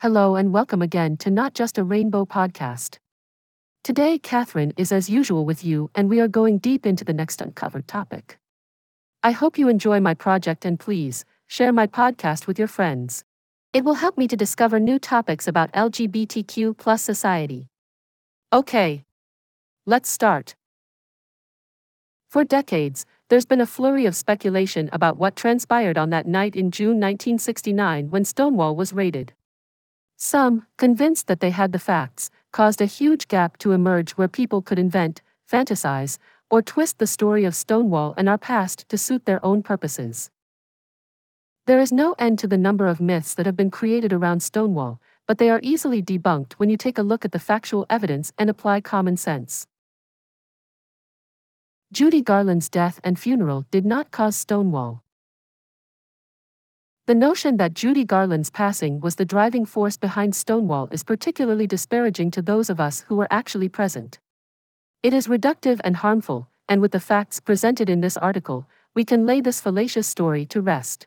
Hello and welcome again to Not Just a Rainbow podcast. Today, Catherine is as usual with you, and we are going deep into the next uncovered topic. I hope you enjoy my project and please share my podcast with your friends. It will help me to discover new topics about LGBTQ plus society. Okay, let's start. For decades, there's been a flurry of speculation about what transpired on that night in June 1969 when Stonewall was raided. Some, convinced that they had the facts, caused a huge gap to emerge where people could invent, fantasize, or twist the story of Stonewall and our past to suit their own purposes. There is no end to the number of myths that have been created around Stonewall, but they are easily debunked when you take a look at the factual evidence and apply common sense. Judy Garland's death and funeral did not cause Stonewall. The notion that Judy Garland's passing was the driving force behind Stonewall is particularly disparaging to those of us who were actually present. It is reductive and harmful, and with the facts presented in this article, we can lay this fallacious story to rest.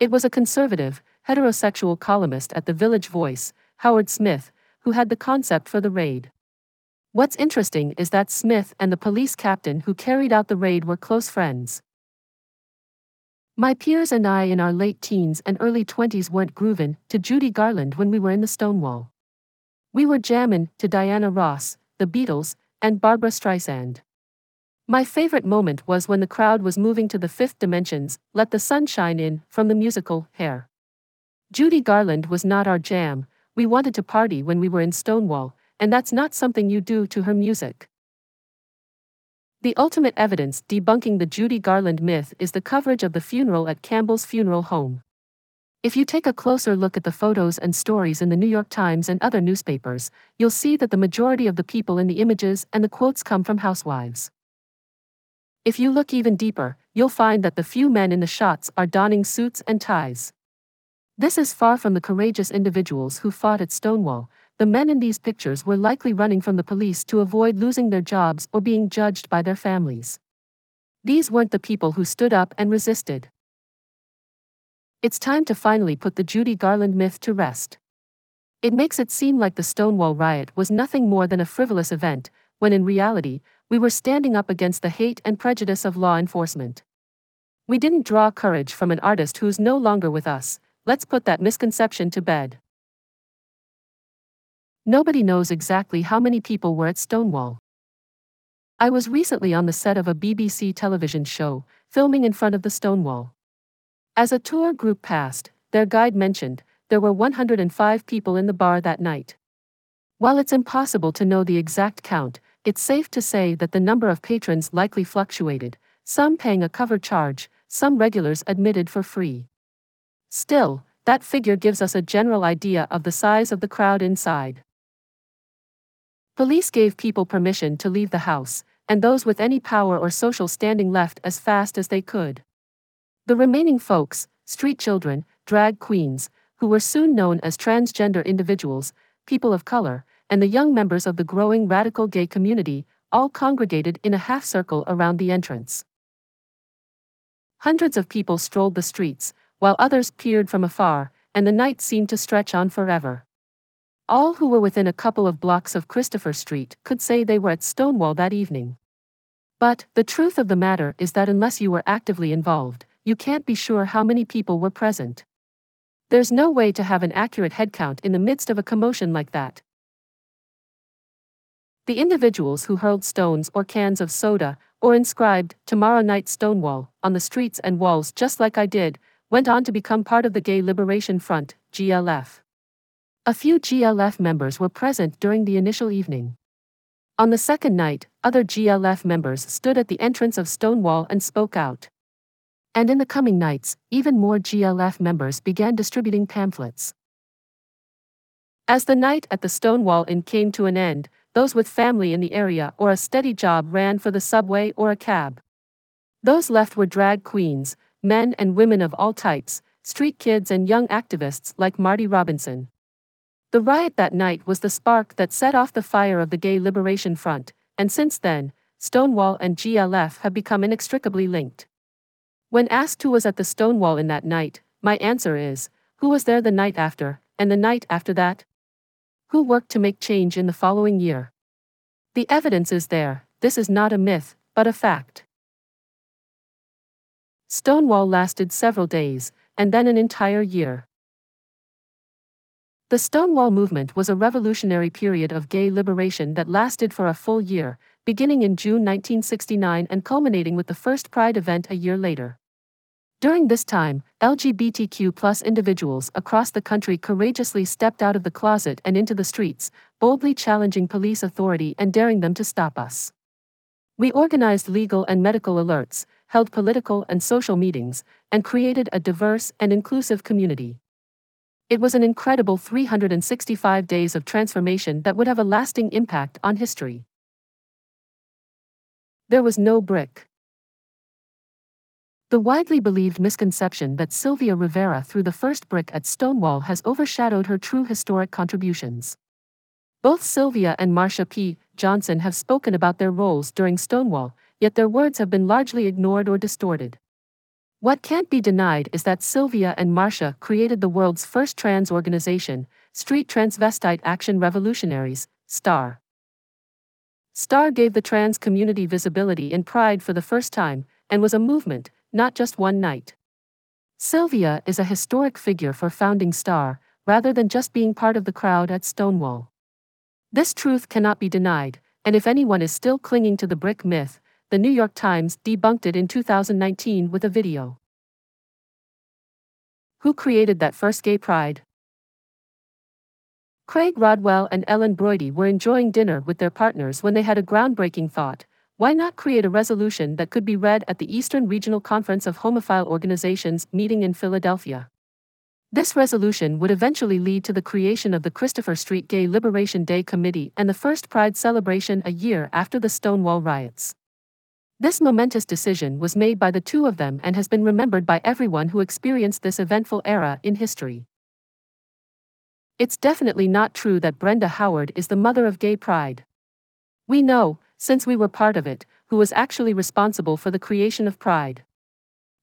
It was a conservative, heterosexual columnist at the Village Voice, Howard Smith, who had the concept for the raid. What's interesting is that Smith and the police captain who carried out the raid were close friends. My peers and I in our late teens and early 20s weren't groovin' to Judy Garland when we were in the Stonewall. We were jammin' to Diana Ross, the Beatles, and Barbra Streisand. My favorite moment was when the crowd was moving to the Fifth Dimension's, Let the Sun Shine In, from the musical Hair. Judy Garland was not our jam, we wanted to party when we were in Stonewall, and that's not something you do to her music. The ultimate evidence debunking the Judy Garland myth is the coverage of the funeral at Campbell's funeral home. If you take a closer look at the photos and stories in the New York Times and other newspapers, you'll see that the majority of the people in the images and the quotes come from housewives. If you look even deeper, you'll find that the few men in the shots are donning suits and ties. This is far from the courageous individuals who fought at Stonewall, the men in these pictures were likely running from the police to avoid losing their jobs or being judged by their families. These weren't the people who stood up and resisted. It's time to finally put the Judy Garland myth to rest. It makes it seem like the Stonewall riot was nothing more than a frivolous event, when in reality, we were standing up against the hate and prejudice of law enforcement. We didn't draw courage from an artist who's no longer with us, let's put that misconception to bed. Nobody knows exactly how many people were at Stonewall. I was recently on the set of a BBC television show, filming in front of the Stonewall. As a tour group passed, their guide mentioned, there were 105 people in the bar that night. While it's impossible to know the exact count, it's safe to say that the number of patrons likely fluctuated, some paying a cover charge, some regulars admitted for free. Still, that figure gives us a general idea of the size of the crowd inside. Police gave people permission to leave the house, and those with any power or social standing left as fast as they could. The remaining folks, street children, drag queens, who were soon known as transgender individuals, people of color, and the young members of the growing radical gay community, all congregated in a half circle around the entrance. Hundreds of people strolled the streets, while others peered from afar, and the night seemed to stretch on forever. All who were within a couple of blocks of Christopher Street could say they were at Stonewall that evening. But, the truth of the matter is that unless you were actively involved, you can't be sure how many people were present. There's no way to have an accurate headcount in the midst of a commotion like that. The individuals who hurled stones or cans of soda, or inscribed, Tomorrow Night Stonewall, on the streets and walls just like I did, went on to become part of the Gay Liberation Front, GLF. A few GLF members were present during the initial evening. On the second night, other GLF members stood at the entrance of Stonewall and spoke out. And in the coming nights, even more GLF members began distributing pamphlets. As the night at the Stonewall Inn came to an end, those with family in the area or a steady job ran for the subway or a cab. Those left were drag queens, men and women of all types, street kids and young activists like Marty Robinson. The riot that night was the spark that set off the fire of the Gay Liberation Front, and since then, Stonewall and GLF have become inextricably linked. When asked who was at the Stonewall in that night, my answer is Who was there the night after, and the night after that? Who worked to make change in the following year? The evidence is there, this is not a myth, but a fact. Stonewall lasted several days, and then an entire year. The Stonewall movement was a revolutionary period of gay liberation that lasted for a full year, beginning in June 1969 and culminating with the first Pride event a year later. During this time, LGBTQ individuals across the country courageously stepped out of the closet and into the streets, boldly challenging police authority and daring them to stop us. We organized legal and medical alerts, held political and social meetings, and created a diverse and inclusive community. It was an incredible 365 days of transformation that would have a lasting impact on history. There was no brick. The widely believed misconception that Sylvia Rivera threw the first brick at Stonewall has overshadowed her true historic contributions. Both Sylvia and Marsha P. Johnson have spoken about their roles during Stonewall, yet their words have been largely ignored or distorted. What can't be denied is that Sylvia and Marsha created the world's first trans organization, Street Transvestite Action Revolutionaries, STAR. STAR gave the trans community visibility and Pride for the first time, and was a movement, not just one night. Sylvia is a historic figure for founding STAR, rather than just being part of the crowd at Stonewall. This truth cannot be denied, and if anyone is still clinging to the brick myth, the New York Times debunked it in 2019 with a video. Who created that first gay pride? Craig Rodwell and Ellen Broidy were enjoying dinner with their partners when they had a groundbreaking thought why not create a resolution that could be read at the Eastern Regional Conference of Homophile Organizations meeting in Philadelphia? This resolution would eventually lead to the creation of the Christopher Street Gay Liberation Day Committee and the first Pride celebration a year after the Stonewall riots. This momentous decision was made by the two of them and has been remembered by everyone who experienced this eventful era in history. It's definitely not true that Brenda Howard is the mother of gay pride. We know, since we were part of it, who was actually responsible for the creation of pride.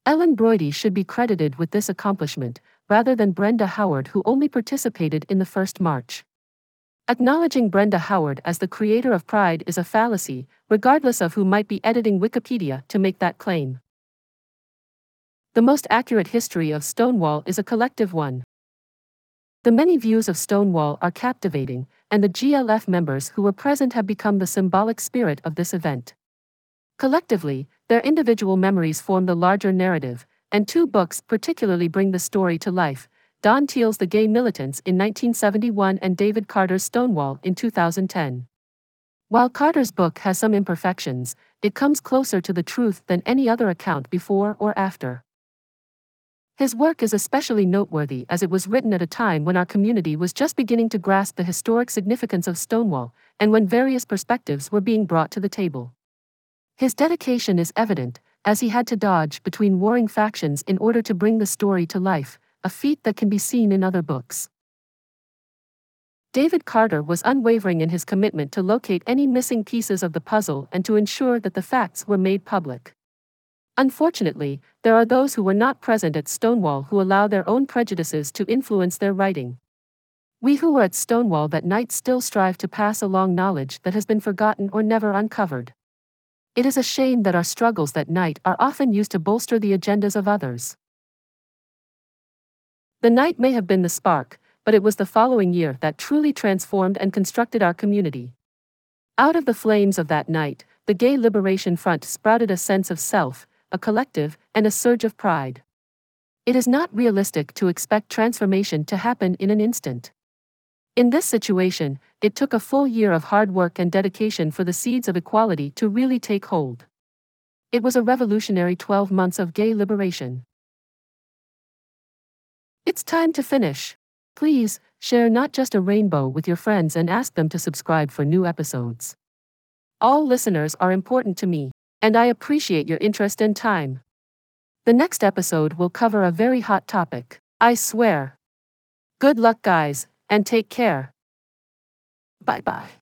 Ellen Broidy should be credited with this accomplishment, rather than Brenda Howard, who only participated in the first march. Acknowledging Brenda Howard as the creator of Pride is a fallacy, regardless of who might be editing Wikipedia to make that claim. The most accurate history of Stonewall is a collective one. The many views of Stonewall are captivating, and the GLF members who were present have become the symbolic spirit of this event. Collectively, their individual memories form the larger narrative, and two books particularly bring the story to life Donn Teal's The Gay Militants in 1971 and David Carter's Stonewall in 2010. While Carter's book has some imperfections, it comes closer to the truth than any other account before or after. His work is especially noteworthy as it was written at a time when our community was just beginning to grasp the historic significance of Stonewall, and when various perspectives were being brought to the table. His dedication is evident, as he had to dodge between warring factions in order to bring the story to life, a feat that can be seen in other books. David Carter was unwavering in his commitment to locate any missing pieces of the puzzle and to ensure that the facts were made public. Unfortunately, there are those who were not present at Stonewall who allow their own prejudices to influence their writing. We who were at Stonewall that night still strive to pass along knowledge that has been forgotten or never uncovered. It is a shame that our struggles that night are often used to bolster the agendas of others. The night may have been the spark, but it was the following year that truly transformed and constructed our community. Out of the flames of that night, the Gay Liberation Front sprouted a sense of self, a collective, and a surge of pride. It is not realistic to expect transformation to happen in an instant. In this situation, it took a full year of hard work and dedication for the seeds of equality to really take hold. It was a revolutionary 12 months of gay liberation. It's time to finish. Please, share not just a rainbow with your friends and ask them to subscribe for new episodes. All listeners are important to me, and I appreciate your interest and time. The next episode will cover a very hot topic, I swear. Good luck, guys, and take care. Bye bye.